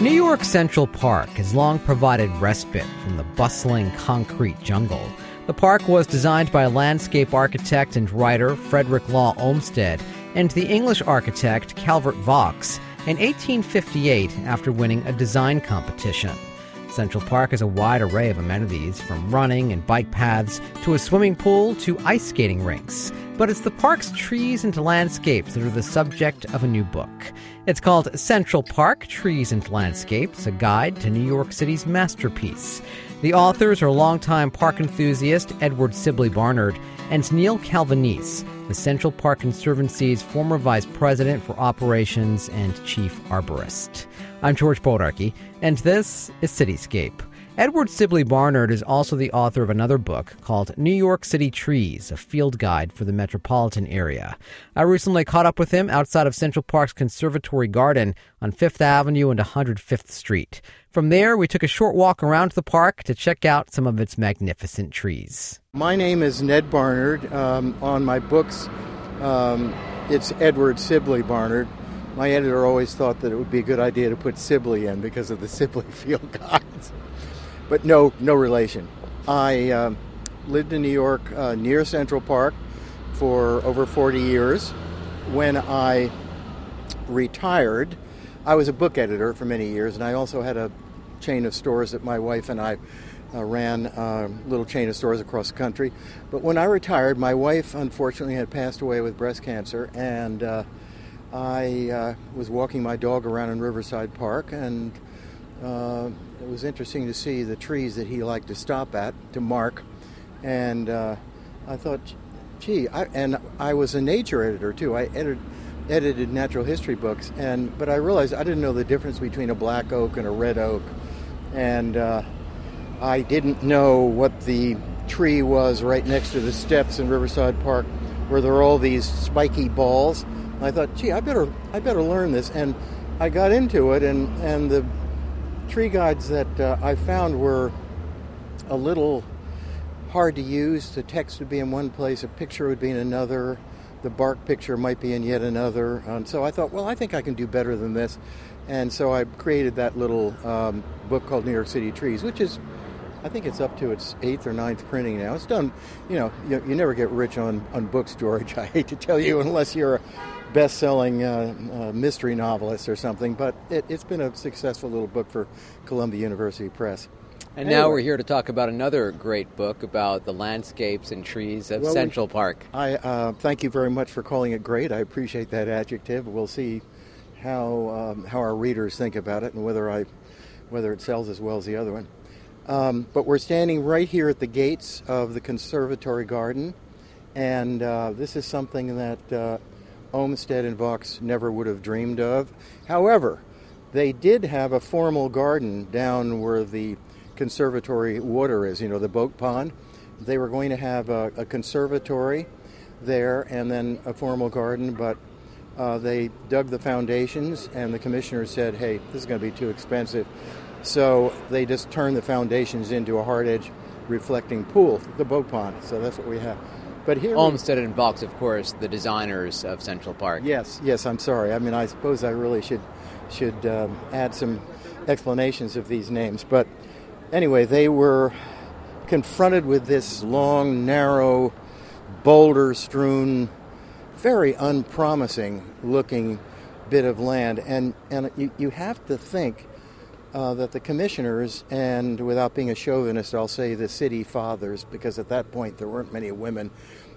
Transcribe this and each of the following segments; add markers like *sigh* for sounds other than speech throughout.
New York Central Park has long provided respite from the bustling concrete jungle. The park was designed by landscape architect and writer Frederick Law Olmsted and the English architect Calvert Vaux in 1858 after winning a design competition. Central Park has a wide array of amenities, from running and bike paths to a swimming pool to ice skating rinks. But it's the park's trees and landscapes that are the subject of a new book. It's called Central Park Trees and Landscapes, a guide to New York City's masterpiece. The authors are longtime park enthusiast Edward Sibley Barnard and Neil Calvanese, the Central Park Conservancy's former vice president for operations and chief arborist. I'm George Bodarky, and this is Cityscape. Edward Sibley Barnard is also the author of another book called New York City Trees, a field guide for the metropolitan area. I recently caught up with him outside of Central Park's Conservatory Garden on Fifth Avenue and 105th Street. From there, we took a short walk around the park to check out some of its magnificent trees. My name is Ned Barnard. Um, on my books, um, it's Edward Sibley Barnard. My editor always thought that it would be a good idea to put Sibley in because of the *laughs* Sibley Field Guides, but no, no relation. I uh, lived in New York uh, near Central Park for over 40 years. When I retired, I was a book editor for many years, and I also had a chain of stores that my wife and I uh, ran a little chain of stores across the country. But when I retired, my wife unfortunately had passed away with breast cancer, and uh, I uh, was walking my dog around in Riverside Park, and uh, it was interesting to see the trees that he liked to stop at to mark. And uh, I thought, gee, I, and I was a nature editor too. I edited, edited natural history books, and but I realized I didn't know the difference between a black oak and a red oak, and uh, I didn't know what the tree was right next to the steps in Riverside Park, where there are all these spiky balls. I thought, gee, I better, I better learn this, and I got into it, and and the tree guides that uh, I found were a little hard to use. The text would be in one place, a picture would be in another, the bark picture might be in yet another. And so I thought, well, I think I can do better than this. And so I created that little um, book called New York City Trees, which is, I think it's up to its eighth or ninth printing now. It's done, you know, you, you never get rich on, on books, George. *laughs* I hate to tell you, unless you're a best-selling uh, uh, mystery novelist or something. But it, has been a successful little book for Columbia University Press. And anyway. now we're here to talk about another great book about the landscapes and trees of well, Central Park. I uh, thank you very much for calling it great. I appreciate that adjective. We'll see how um, how our readers think about it and whether I whether it sells as well as the other one. Um, but we're standing right here at the gates of the Conservatory Garden, and uh, this is something that uh, Olmsted and Vaux never would have dreamed of. However, they did have a formal garden down where the conservatory water is, you know, the boat pond. They were going to have a, a conservatory there and then a formal garden, but uh, they dug the foundations, and the commissioner said, hey, this is going to be too expensive. So they just turned the foundations into a hard edge reflecting pool, the boat pond. So that's what we have. But here, Olmsted and Vaux, of course, the designers of Central Park. Yes, yes. I'm sorry. I mean, I suppose I really should should um, add some explanations of these names. But anyway, they were confronted with this long, narrow, boulder-strewn, very unpromising looking bit of land, and and you, you have to think. Uh, that the commissioners, and without being a chauvinist, I'll say the city fathers, because at that point there weren't many women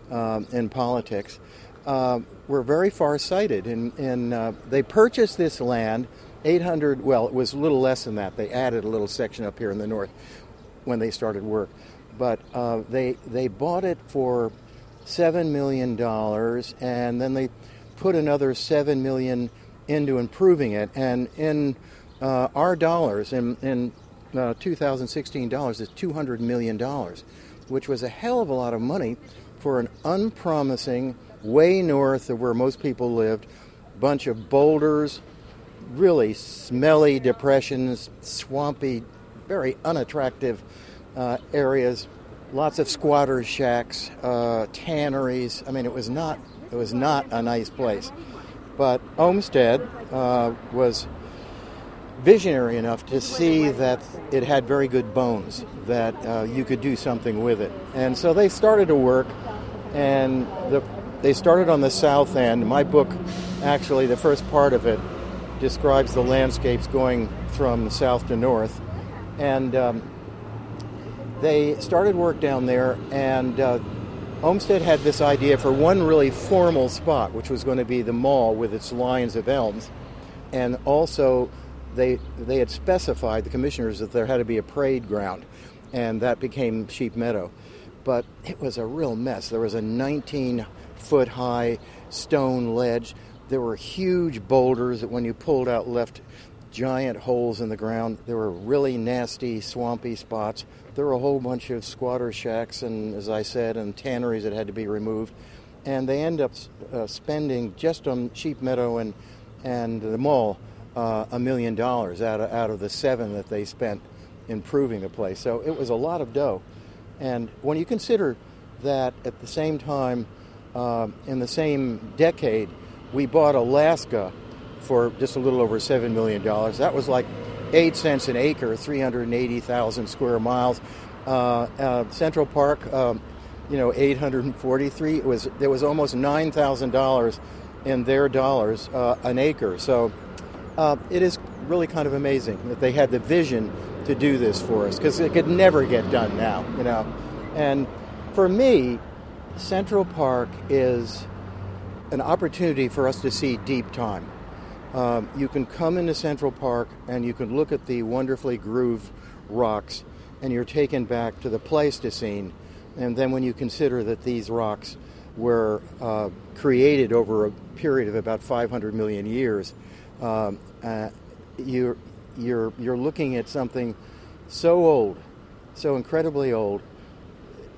um, in politics, uh, were very far sighted. And, and uh, they purchased this land, 800, well, it was a little less than that. They added a little section up here in the north when they started work. But uh, they, they bought it for $7 million, and then they put another 7 million into improving it. And in uh, our dollars, in, in uh, 2016 dollars, is $200 million, which was a hell of a lot of money for an unpromising, way north of where most people lived, bunch of boulders, really smelly depressions, swampy, very unattractive uh, areas, lots of squatters' shacks, uh, tanneries. I mean, it was not it was not a nice place. But Olmsted uh, was visionary enough to see that it had very good bones, that uh, you could do something with it. And so they started to work, and the, they started on the south end. My book, actually, the first part of it, describes the landscapes going from south to north. And um, they started work down there, and uh, Olmsted had this idea for one really formal spot, which was going to be the mall with its lines of elms, and also they they had specified the commissioners that there had to be a parade ground, and that became Sheep Meadow. But it was a real mess. There was a 19 foot high stone ledge. There were huge boulders that, when you pulled out, left giant holes in the ground. There were really nasty, swampy spots. There were a whole bunch of squatter shacks, and as I said, and tanneries that had to be removed. And they end up uh, spending just on Sheep Meadow and and the mall a million dollars out of, out of the seven that they spent improving the place. So it was a lot of dough. And when you consider that at the same time, uh, in the same decade, we bought Alaska for just a little over $7 million. That was like 8 cents an acre, 380,000 square miles. Uh, uh, Central Park, um, you know, 843. It was there was almost nine thousand dollars in their dollars uh, an acre. So uh, it is really kind of amazing that they had the vision to do this for us because it could never get done now, you know. And for me, Central Park is an opportunity for us to see deep time. Um, you can come into Central Park and you can look at the wonderfully grooved rocks, and you're taken back to the Pleistocene. And then when you consider that these rocks were uh, created over a period of about 500 million years, um, uh, you're, you're, you're looking at something so old, so incredibly old,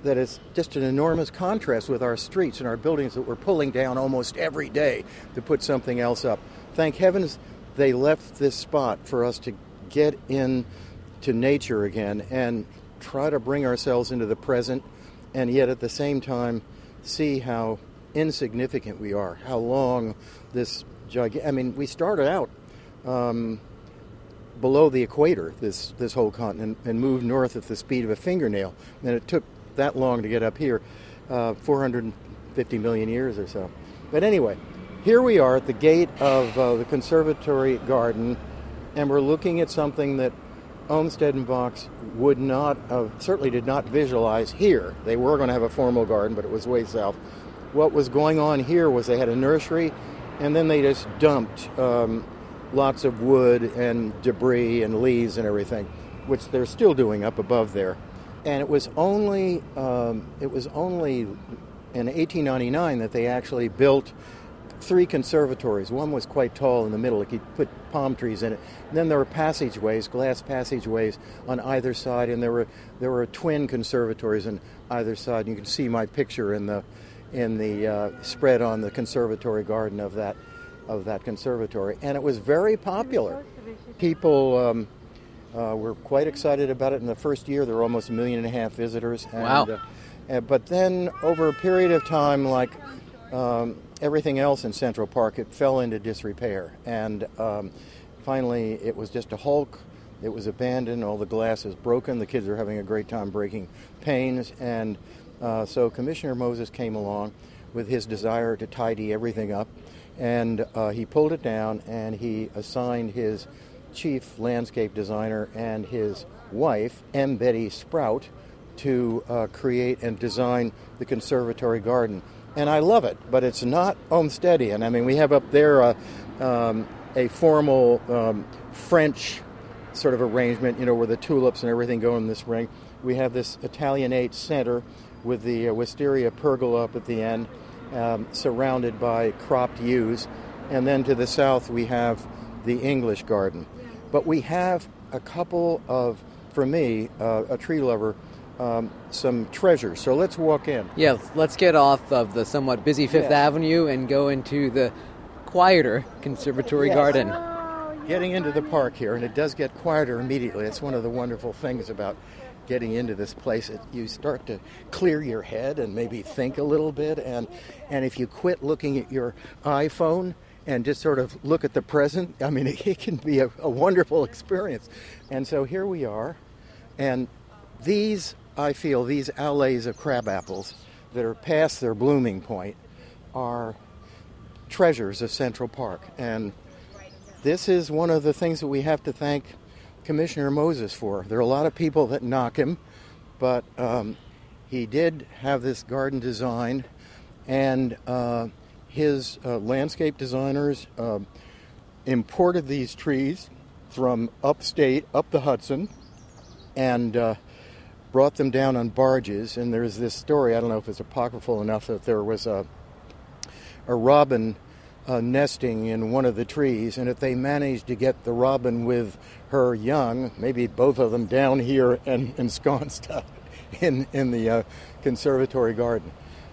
that it's just an enormous contrast with our streets and our buildings that we're pulling down almost every day to put something else up. Thank heavens they left this spot for us to get in to nature again and try to bring ourselves into the present and yet at the same time see how insignificant we are, how long this gigantic. I mean, we started out um, below the equator, this this whole continent, and moved north at the speed of a fingernail. And it took that long to get up here, uh, 450 million years or so. But anyway, here we are at the gate of uh, the conservatory garden, and we're looking at something that Olmsted and Vaux would not, uh, certainly did not visualize here. They were going to have a formal garden, but it was way south. What was going on here was they had a nursery and then they just dumped um, lots of wood and debris and leaves and everything, which they're still doing up above there. And it was only um, it was only in 1899 that they actually built three conservatories. One was quite tall in the middle; you could put palm trees in it. And then there were passageways, glass passageways on either side, and there were there were twin conservatories on either side. And you can see my picture in the in the uh, spread on the conservatory garden of that of that conservatory, and it was very popular. People um, uh, were quite excited about it. In the first year, there were almost a million and a half visitors. And, wow! Uh, but then, over a period of time, like um, everything else in Central Park, it fell into disrepair, and um, finally, it was just a hulk. It was abandoned. All the glass is broken. The kids are having a great time breaking panes, and uh, so Commissioner Moses came along with his desire to tidy everything up, and uh, he pulled it down and he assigned his chief landscape designer and his wife, M. Betty Sprout, to uh, create and design the conservatory garden. And I love it, but it's not Olmstedian. I mean, we have up there a, um, a formal um, French sort of arrangement, you know, where the tulips and everything go in this ring. We have this Italianate center with the uh, wisteria pergola up at the end, um, surrounded by cropped yews. And then to the south, we have the English garden. But we have a couple of, for me, uh, a tree lover, um, some treasures. So let's walk in. Yeah, let's get off of the somewhat busy Fifth yeah. Avenue and go into the quieter Conservatory yes. Garden. Getting into the park here, and it does get quieter immediately. It's one of the wonderful things about getting into this place, it, you start to clear your head and maybe think a little bit. And, and if you quit looking at your iPhone and just sort of look at the present. I mean, *laughs* it, can be a, a wonderful experience. And so here we are, and these, I feel, these alleys of crab apples that are past their blooming point are treasures of Central Park. And this is one of the things that we have to thank Commissioner Moses for. There are a lot of people that knock him, but um, he did have this garden design, and uh, his uh, landscape designers uh, imported these trees from upstate, up the Hudson, and uh, brought them down on barges. And there's this story, I don't know if it's apocryphal enough, that there was a, a robin uh, nesting in one of the trees, and if they managed to get the robin with her young, maybe both of them down here and ensconced in, in the uh, conservatory garden.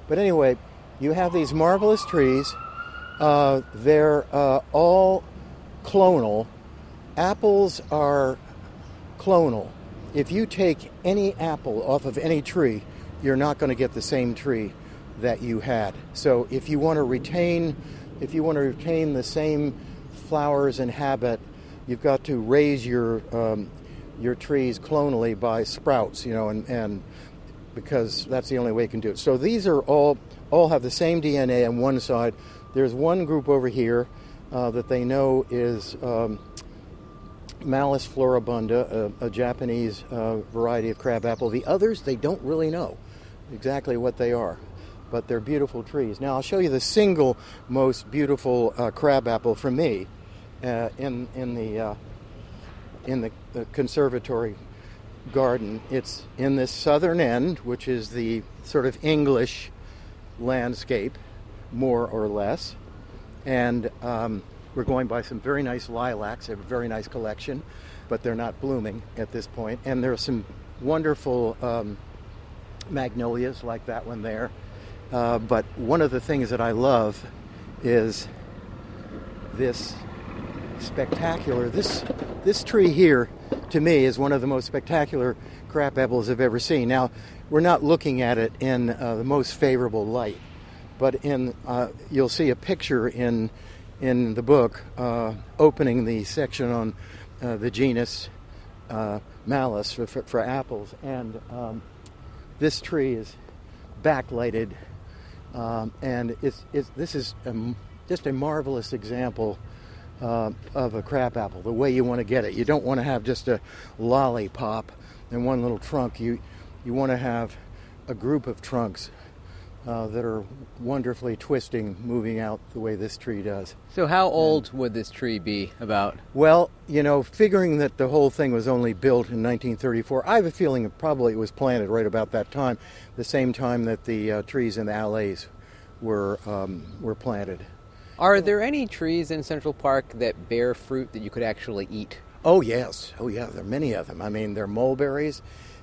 But anyway, you have these marvelous trees. Uh, they're uh, all clonal. Apples are clonal. If you take any apple off of any tree, you're not going to get the same tree that you had. So if you want to retain if you want to retain the same flowers and habit, you've got to raise your um, your trees clonally by sprouts, you know, and, and because that's the only way you can do it. So these are all all have the same DNA on one side. There's one group over here uh, that they know is um, Malus floribunda, a, a Japanese uh, variety of crabapple. The others they don't really know exactly what they are but they're beautiful trees. Now I'll show you the single most beautiful uh, crabapple for me uh, in in the uh, in the, the, conservatory garden. It's in this southern end, which is the sort of English landscape, more or less, and um, we're going by some very nice lilacs. They have a very nice collection, but they're not blooming at this point. And there are some wonderful um, magnolias like that one there uh, but one of the things that I love is this spectacular. This this tree here, to me, is one of the most spectacular crab apples I've ever seen. Now, we're not looking at it in uh, the most favorable light, but in uh, you'll see a picture in in the book uh, opening the section on uh, the genus uh, Malus for, for, for, apples, and um, this tree is backlighted um, and it's, it's, this is a, just a marvelous example uh, of a crab apple, the way you want to get it. You don't want to have just a lollipop in one little trunk. You, you want to have a group of trunks uh, that are wonderfully twisting, moving out the way this tree does. So, how old and, would this tree be about? Well, you know, figuring that the whole thing was only built in 1934, I have a feeling probably it probably was planted right about that time, the same time that the uh, trees in the alleys were um, were planted. Are there any trees in Central Park that bear fruit that you could actually eat? Oh yes, oh yeah, there are many of them. I mean, there are mulberries.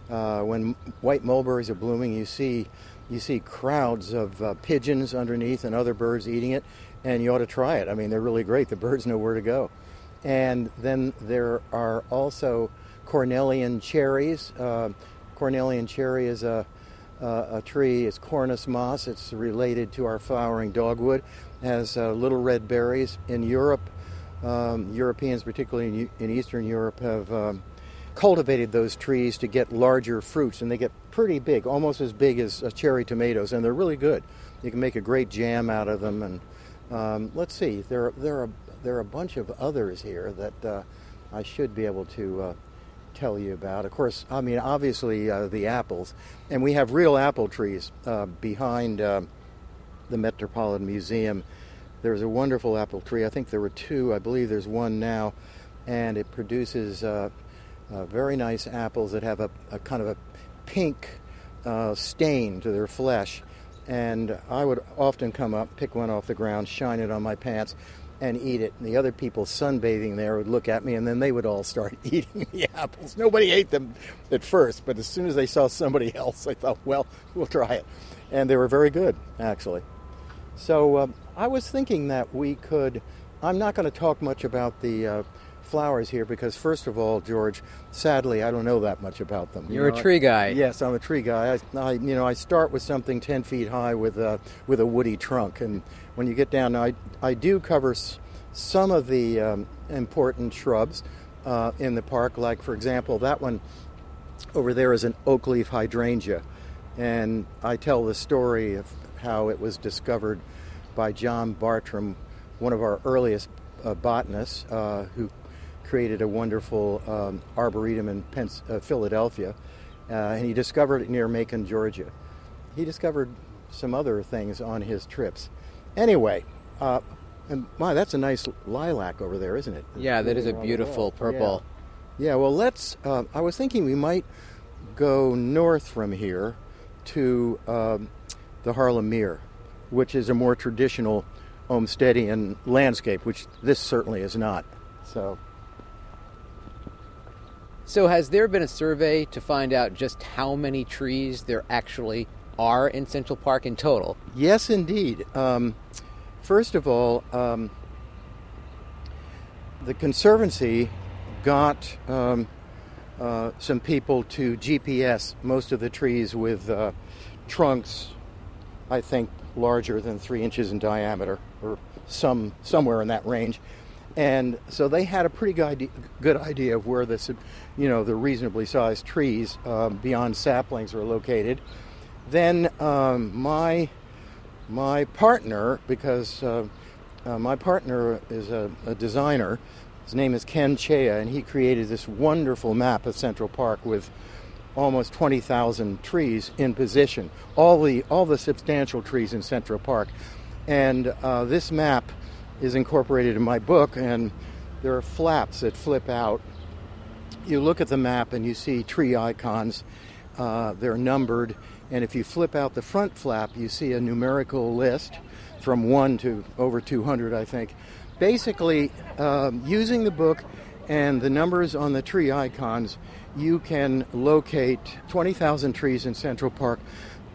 Uh, when white mulberries are blooming, you see you see crowds of uh, pigeons underneath and other birds eating it, and you ought to try it. I mean, they're really great. The birds know where to go. And then there are also cornelian cherries. Uh, cornelian cherry is a, uh, a tree. It's Cornus mas. It's related to our flowering dogwood. Has uh, little red berries. In Europe, um, Europeans, particularly in, in, Eastern Europe, have um, cultivated those trees to get larger fruits, and they get pretty big, almost as big as uh, cherry tomatoes, and they're really good. You can make a great jam out of them. And um, let's see, there there are there are a bunch of others here that uh, I should be able to uh, tell you about. Of course, I mean obviously uh, the apples, and we have real apple trees uh, behind uh, the Metropolitan Museum. There's a wonderful apple tree. I think there were two. I believe there's one now, and it produces very nice apples that have a, a kind of a pink uh, stain to their flesh. And I would often come up, pick one off the ground, shine it on my pants, and eat it. And the other people sunbathing there would look at me, and then they would all start *laughs* eating the apples. Nobody ate them at first, but as soon as they saw somebody *laughs* else, they thought, well, we'll try it. And they were very good, actually. So uh, I was thinking that we could. I'm not going to talk much about the uh, flowers here because, first of all, George, sadly, I don't know that much about them. You're know, a tree I, guy. Yes, I'm a tree guy. I, I, you know, I start with something 10 feet high with a, with a woody trunk. And when you get down, I, I do cover s- some of the um, important shrubs uh, in the park. Like, for example, that one over there is an oak leaf hydrangea. And I tell the story of how it was discovered by John Bartram, one of our earliest uh, botanists, uh, who created a wonderful um, arboretum in Pens- uh, Philadelphia. Uh, and he discovered it near Macon, Georgia. He discovered some other things on his trips. Anyway, uh, and my, that's a nice lilac over there, isn't it? Yeah, that is a Moving around the beautiful purple. Yeah. Yeah, well, let's. Uh, I was thinking we might go north from here to um, the Harlem Mere, which is a more traditional Olmstedian landscape, which this certainly is not. So, So, has there been a survey to find out just how many trees there actually are in Central Park in total? yes, indeed. Um, first of all, um, the Conservancy got um, uh, some people to GPS most of the trees with uh, trunks, I think, larger than three inches in diameter, or some somewhere in that range. And so they had a pretty good idea, of where the, you know, the reasonably sized trees um, beyond saplings are located. Then um, my my partner, because uh, uh, my partner is a, a designer, his name is Ken Chea, and he created this wonderful map of Central Park with almost 20,000 trees in position, all the all the substantial trees in Central Park, and uh, this map is incorporated in my book, and there are flaps that flip out. You look at the map and you see tree icons. Uh, they're numbered, and if you flip out the front flap, you see a numerical list from one to over 200, I think. Basically, um, using the book and the numbers on the tree icons, you can locate 20,000 trees in Central Park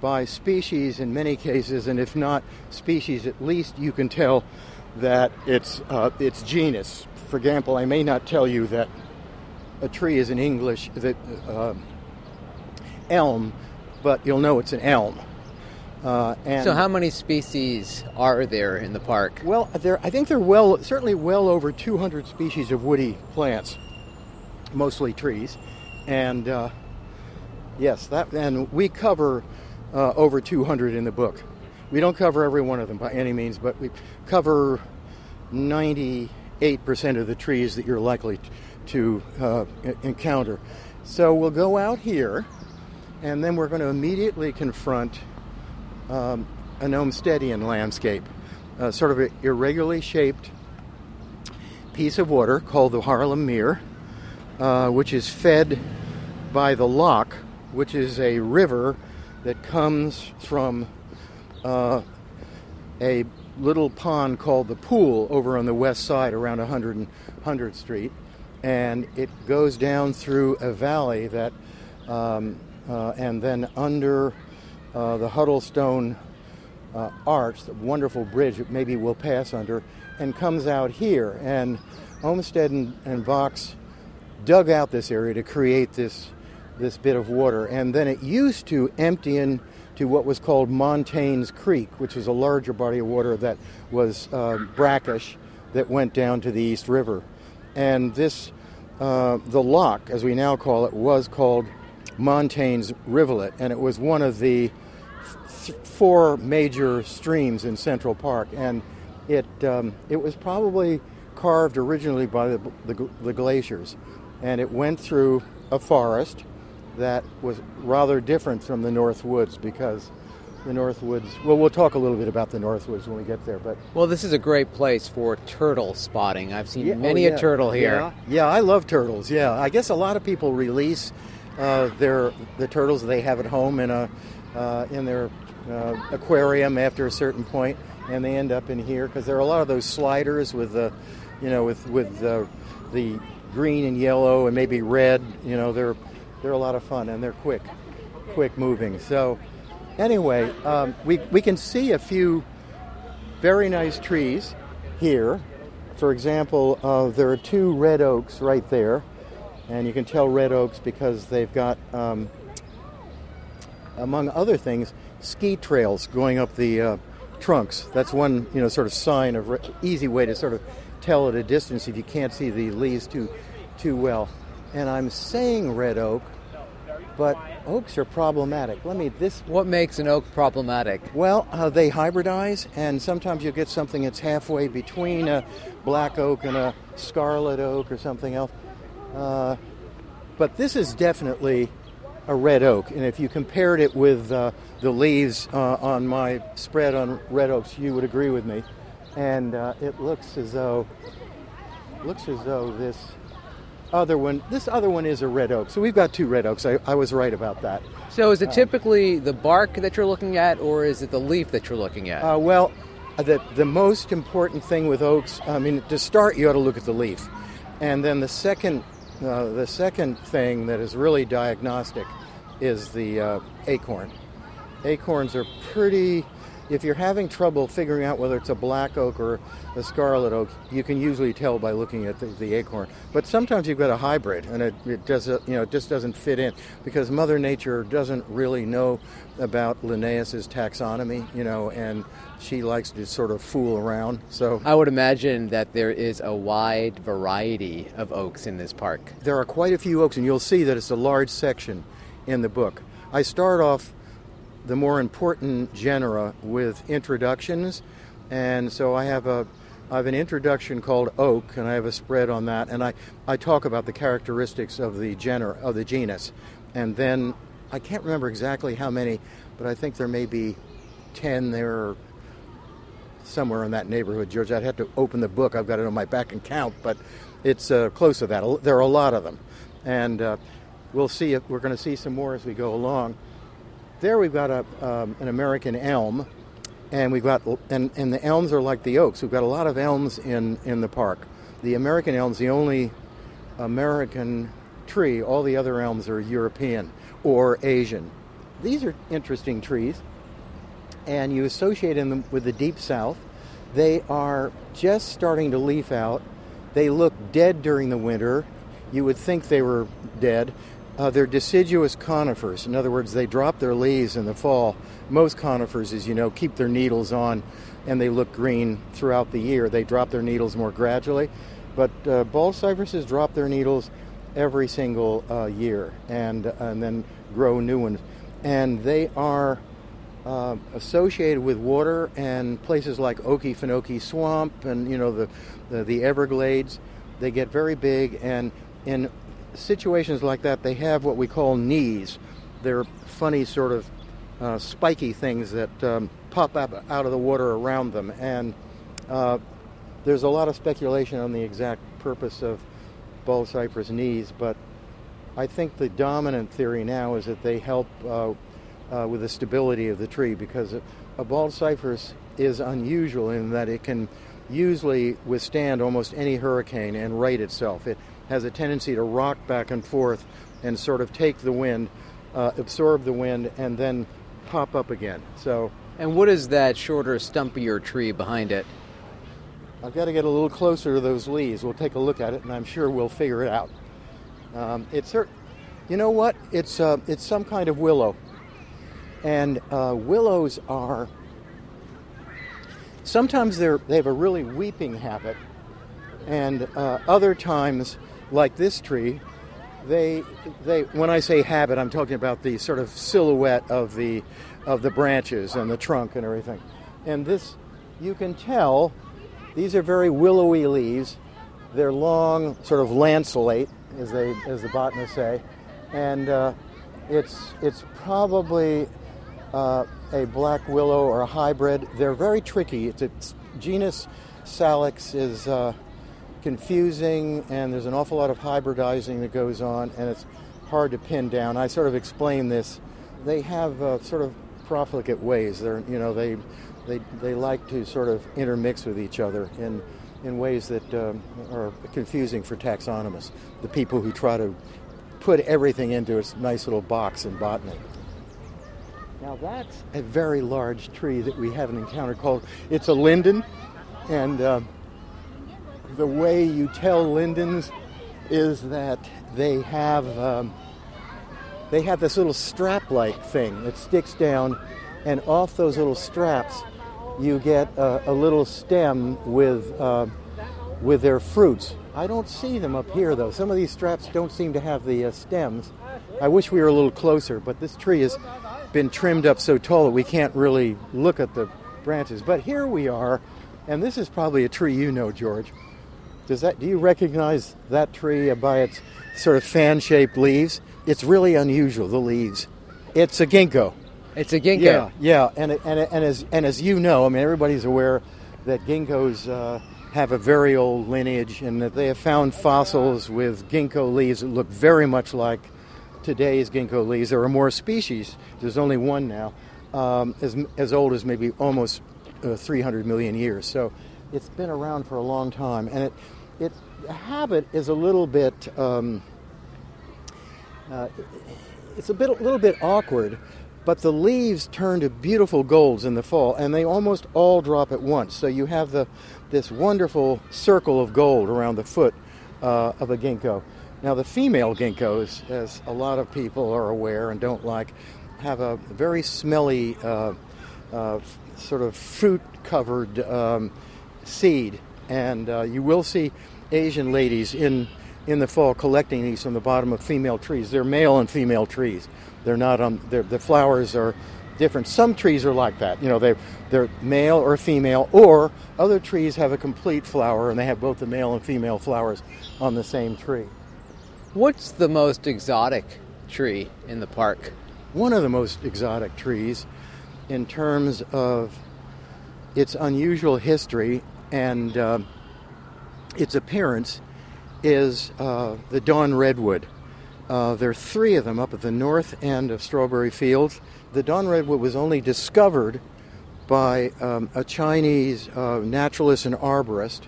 by species in many cases, and if not species, at least you can tell that it's uh, its genus. For example, I may not tell you that a tree is in English that uh, elm, but you'll know it's an elm. Uh, and So, how many species are there in the park? well, there I think there are well certainly well over 200 species of woody plants, mostly trees, and uh, yes, that and we cover uh, over 200 in the book. We don't cover every one of them by any means, but we cover 98% of the trees that you're likely to uh, encounter. So we'll go out here, and then we're going to immediately confront um, an Olmstedian landscape, uh, sort of an irregularly shaped piece of water called the Harlem Mere, uh, which is fed by the Loch, which is a river that comes from uh, a little pond called the Pool over on the west side around 100 and 100th Street. And it goes down through a valley that, um, uh, and then under uh, the Huddlestone uh, Arch, the wonderful bridge that maybe we'll pass under, and comes out here. And Olmsted and, and Vaux dug out this area to create this this bit of water, and then it used to empty in to what was called Montaigne's Creek, which is a larger body of water that was uh, brackish that went down to the East River, and this uh, the Loch, as we now call it, was called Montaigne's Rivulet, and it was one of the th- four major streams in Central Park, and it um, it was probably carved originally by the, the, the glaciers, and it went through a forest that was rather different from the North Woods because the North Woods. Well, we'll talk a little bit about the North Woods when we get there, but Well, this is a great place for turtle spotting. I've seen Yeah, many oh, a turtle here. Yeah. yeah, I love turtles. Yeah, I guess a lot of people release uh, their the turtles they have at home in a uh, in their uh, aquarium after a certain point, and they end up in here because there are a lot of those sliders with the, you know, with with the, the green and yellow and maybe red. You know, they're they're a lot of fun and they're quick, quick moving. So, anyway, um, we we can see a few very nice trees here for example, uh, there are two red oaks right there, and you can tell red oaks because they've got, um, among other things, ski trails going up the uh, trunks. That's one, you know, sort of sign of re- easy way to sort of tell at a distance if you can't see the leaves too, too well. And I'm saying red oak, but oaks are problematic. Let me this. What makes an oak problematic? Well, uh, they hybridize, and sometimes you get something that's halfway between a black oak and a scarlet oak or something else. Uh, but this is definitely a red oak, and if you compared it with uh, the leaves uh, on my spread on red oaks, you would agree with me. And uh, it looks as though looks as though this other one this other one is a red oak. So we've got two red oaks. I, I was right about that. So is it typically the bark that you're looking at, or is it the leaf that you're looking at? Uh, well, the the most important thing with oaks, I mean, to start, you ought to look at the leaf, and then the second uh, the second thing that is really diagnostic is the uh, acorn. Acorns are pretty. If you're having trouble figuring out whether it's a black oak or a scarlet oak, you can usually tell by looking at the, the acorn. But sometimes you've got a hybrid, and it, it does you know it just doesn't fit in because Mother Nature doesn't really know about Linnaeus's taxonomy, you know, and she likes to sort of fool around. So I would imagine that there is a wide variety of oaks in this park. there are quite a few oaks, and you'll see that it's a large section in the book. I start off the more important genera with introductions, and so I have a I have an introduction called oak, and I have a spread on that, and I, I talk about the characteristics of the genera of the genus, and then I can't remember exactly how many, but I think there may be ten there or somewhere in that neighborhood, George. I'd have to open the book. I've got it on my back and count, but it's uh, close to that. There are a lot of them, and uh, we'll see if we're going to see some more as we go along. There we've got a, um, an American elm, and we've got and, and the elms are like the oaks. We've got a lot of elms in in the park. The American elm's the only American tree. All the other elms are European or Asian. These are interesting trees and you associate them with the deep south. They are just starting to leaf out. They look dead during the winter. You would think they were dead. Uh, they're deciduous conifers. In other words, they drop their leaves in the fall. Most conifers, as you know, keep their needles on and they look green throughout the year. They drop their needles more gradually. But uh, bald cypresses drop their needles every single uh, year and, and then grow new ones. And they are uh, associated with water and places like Okefenokee Swamp and you know the, the the Everglades. They get very big, and in situations like that, they have what we call knees. They're funny, sort of uh, spiky things that um, pop up out of the water around them, and uh, there's a lot of speculation on the exact purpose of bald cypress knees, but I think the dominant theory now is that they help uh, uh, with the stability of the tree because a, bald cypress is unusual in that it can usually withstand almost any hurricane and right itself. It has a tendency to rock back and forth and sort of take the wind, uh, absorb the wind, and then pop up again. So And what is that shorter, stumpier tree behind it? I've got to get a little closer to those leaves. We'll take a look at it, and I'm sure we'll figure it out. Um, it's you know what? It's uh, it's some kind of willow, and uh, willows are sometimes they're they have a really weeping habit, and uh, other times, like this tree, they they when I say habit, I'm talking about the sort of silhouette of the of the branches and the trunk and everything. And this, you can tell, these are very willowy leaves. They're long, sort of lanceolate, as they as the botanists say, and uh, it's it's probably uh, a black willow or a hybrid. They're very tricky. It's, it's genus Salix is uh, confusing, and there's an awful lot of hybridizing that goes on, and it's hard to pin down. I sort of explain this. They have uh, sort of profligate ways. They're you know they they they like to sort of intermix with each other in in ways that um, are confusing for taxonomists, the people who try to put everything into its nice little box in botany. Now that's a very large tree that we haven't encountered called it's a linden, and um, the way you tell lindens is that they have um, they have this little strap-like thing that sticks down, and off those little straps, you get a, a little stem with uh, with their fruits. I don't see them up here though. Some of these straps don't seem to have the uh, stems. I wish we were a little closer, but this tree has been trimmed up so tall that we can't really look at the branches. But here we are, and this is probably a tree you know, George. Does that do you recognize that tree by its sort of fan-shaped leaves? It's really unusual. The leaves. It's a ginkgo. It's a ginkgo. Yeah, yeah, and and and as and as you know, I mean, everybody's aware that ginkgos uh, have a very old lineage, and that they have found fossils with ginkgo leaves that look very much like today's ginkgo leaves. There are more species. There's only one now, um, as as old as maybe almost uh, 300 million years. So it's been around for a long time, and it its habit is a little bit. Um, uh, it's a bit, a little bit awkward, but the leaves turn to beautiful golds in the fall, and they almost all drop at once. So you have the this wonderful circle of gold around the foot uh, of a ginkgo. Now, the female ginkgos, as a lot of people are aware and don't like, have a very smelly, uh, uh, sort of fruit-covered um, seed, and uh, you will see Asian ladies in in the fall collecting these from the bottom of female trees. They're male and female trees. They're not on. They're, the flowers are different. Some trees are like that. You know, they they're male or female, or other trees have a complete flower and they have both the male and female flowers on the same tree. What's the most exotic tree in the park? One of the most exotic trees, in terms of its unusual history and uh, its appearance, is uh, the dawn redwood. Uh, there are three of them up at the north end of Strawberry Fields. The dawn redwood was only discovered by um, a Chinese uh, naturalist and arborist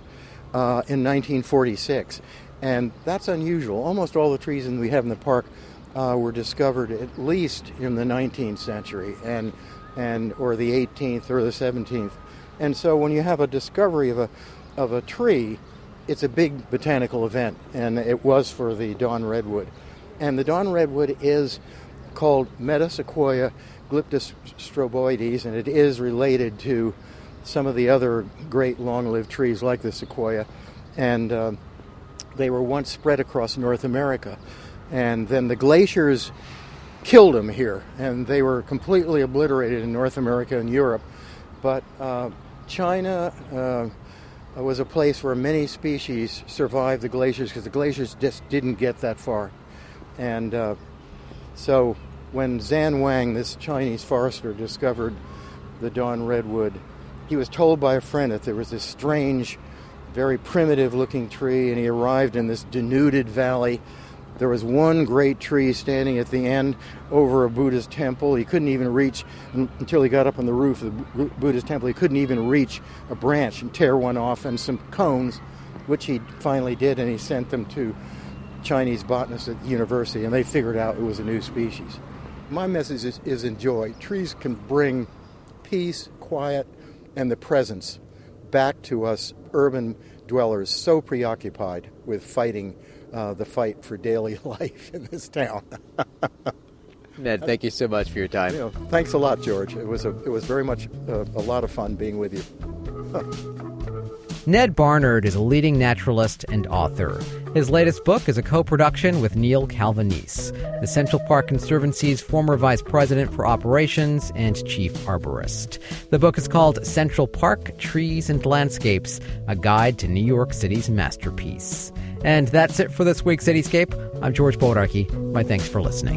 uh, in 1946, and that's unusual. Almost all the trees we have in the park uh, were discovered at least in the 19th century, and and or the 18th or the 17th. And so when you have a discovery of a of a tree, it's a big botanical event, and it was for the dawn redwood. And the dawn redwood is called Metasequoia glyptus stroboides, and it is related to some of the other great long-lived trees like the sequoia. And uh, they were once spread across North America, and then the glaciers killed them here, and they were completely obliterated in North America and Europe. But uh, China. Uh, was a place where many species survived the glaciers because the glaciers just didn't get that far. And uh, so when Zhan Wang, this Chinese forester, discovered the dawn redwood, he was told by a friend that there was this strange, very primitive looking tree, and he arrived in this denuded valley there was one great tree standing at the end over a Buddhist temple. He couldn't even reach until he got up on the roof of the Buddhist temple. He couldn't even reach a branch and tear one off and some cones, which he finally did, and he sent them to Chinese botanists at the university, and they figured out it was a new species. My message is, is enjoy. Trees can bring peace, quiet, and the presence back to us urban dwellers so preoccupied with fighting uh, the fight for daily *laughs* life in this town. *laughs* Ned, thank you so much for your time. You know, thanks a lot, George. It was a, it was very much a, a lot of fun being with you. *laughs* Ned Barnard is a leading naturalist and author. His latest book is a co production with Neil Calvanese, the Central Park Conservancy's former vice president for operations and chief arborist. The book is called Central Park Trees and Landscapes A Guide to New York City's Masterpiece. And that's it for this week's Cityscape. I'm George Bodarky. My thanks for listening.